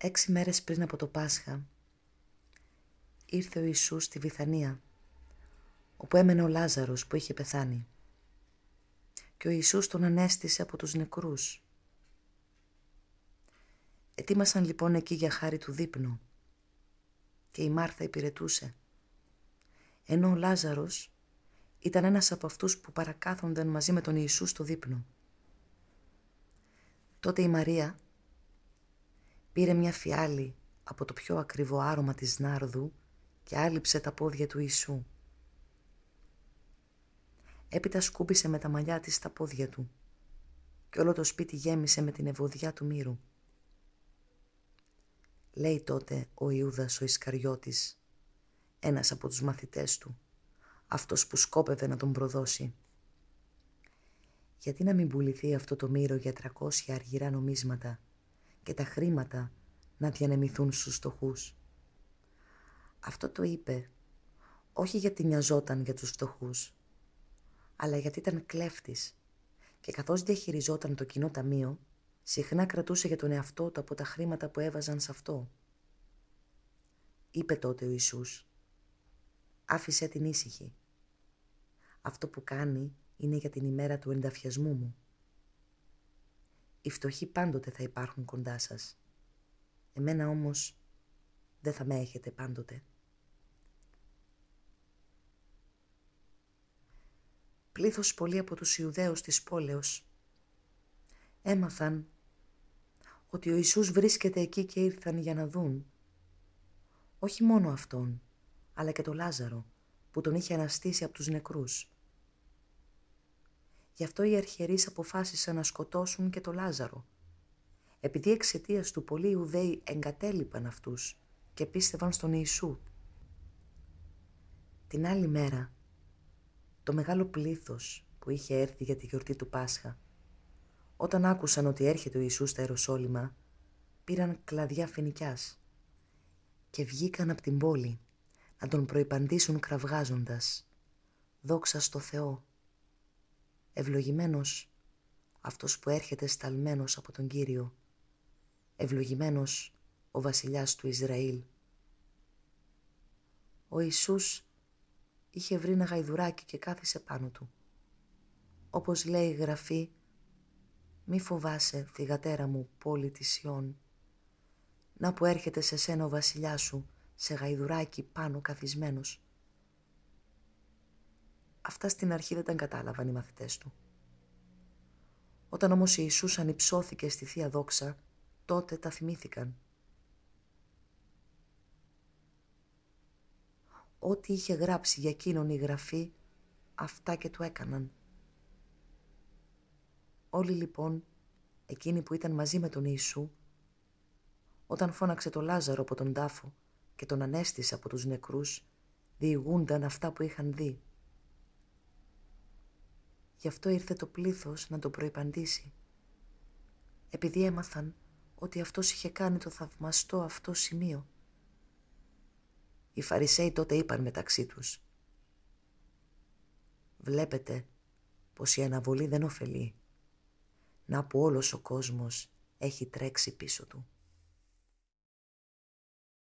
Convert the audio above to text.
Έξι μέρες πριν από το Πάσχα ήρθε ο Ιησούς στη Βιθανία όπου έμενε ο Λάζαρος που είχε πεθάνει και ο Ιησούς τον ανέστησε από τους νεκρούς. Ετοίμασαν λοιπόν εκεί για χάρη του δείπνου και η Μάρθα υπηρετούσε ενώ ο Λάζαρος ήταν ένας από αυτούς που παρακάθονταν μαζί με τον Ιησού στο δείπνο. Τότε η Μαρία πήρε μια φιάλη από το πιο ακριβό άρωμα της νάρδου και άλυψε τα πόδια του Ιησού. Έπειτα σκούπισε με τα μαλλιά της τα πόδια του και όλο το σπίτι γέμισε με την ευωδιά του μύρου. Λέει τότε ο Ιούδας ο Ισκαριώτης, ένας από τους μαθητές του, αυτός που σκόπευε να τον προδώσει. Γιατί να μην πουληθεί αυτό το μύρο για 300 αργυρά νομίσματα και τα χρήματα να διανεμηθούν στους φτωχούς. Αυτό το είπε όχι γιατί νοιαζόταν για τους φτωχούς, αλλά γιατί ήταν κλέφτης και καθώς διαχειριζόταν το κοινό ταμείο, συχνά κρατούσε για τον εαυτό του από τα χρήματα που έβαζαν σε αυτό. Είπε τότε ο Ιησούς, άφησε την ήσυχη. Αυτό που κάνει είναι για την ημέρα του ενταφιασμού μου. Οι φτωχοί πάντοτε θα υπάρχουν κοντά σας. Εμένα όμως δεν θα με έχετε πάντοτε. Πλήθος πολλοί από τους Ιουδαίους της πόλεως έμαθαν ότι ο Ιησούς βρίσκεται εκεί και ήρθαν για να δουν. Όχι μόνο αυτόν, αλλά και το Λάζαρο που τον είχε αναστήσει από τους νεκρούς. Γι' αυτό οι αρχιερείς αποφάσισαν να σκοτώσουν και το Λάζαρο, επειδή εξαιτίας του πολλοί Ιουδαίοι εγκατέλειπαν αυτούς και πίστευαν στον Ιησού. Την άλλη μέρα, το μεγάλο πλήθος που είχε έρθει για τη γιορτή του Πάσχα, όταν άκουσαν ότι έρχεται ο Ιησούς στα Ιεροσόλυμα, πήραν κλαδιά φοινικιάς και βγήκαν από την πόλη να τον προϋπαντήσουν κραυγάζοντας «Δόξα στο Θεό, ευλογημένος αυτός που έρχεται σταλμένος από τον Κύριο, ευλογημένος ο βασιλιάς του Ισραήλ». Ο Ιησούς είχε βρει ένα γαϊδουράκι και κάθισε πάνω του. Όπως λέει η Γραφή «Μη φοβάσαι, θυγατέρα μου, πόλη της Σιών, να που έρχεται σε σένα ο βασιλιάς σου, σε γαϊδουράκι πάνω καθισμένος». Αυτά στην αρχή δεν τα κατάλαβαν οι μαθητές του. Όταν όμως Ιησούς ανυψώθηκε στη Θεία Δόξα, τότε τα θυμήθηκαν. Ό,τι είχε γράψει για εκείνον η Γραφή, αυτά και του έκαναν. Όλοι λοιπόν, εκείνοι που ήταν μαζί με τον Ιησού, όταν φώναξε το Λάζαρο από τον τάφο και τον ανέστησε από τους νεκρούς, διηγούνταν αυτά που είχαν δει. Γι' αυτό ήρθε το πλήθος να τον προϋπαντήσει. Επειδή έμαθαν ότι αυτός είχε κάνει το θαυμαστό αυτό σημείο. Οι Φαρισαίοι τότε είπαν μεταξύ τους «Βλέπετε πως η αναβολή δεν ωφελεί, να που όλος ο κόσμος έχει τρέξει πίσω του».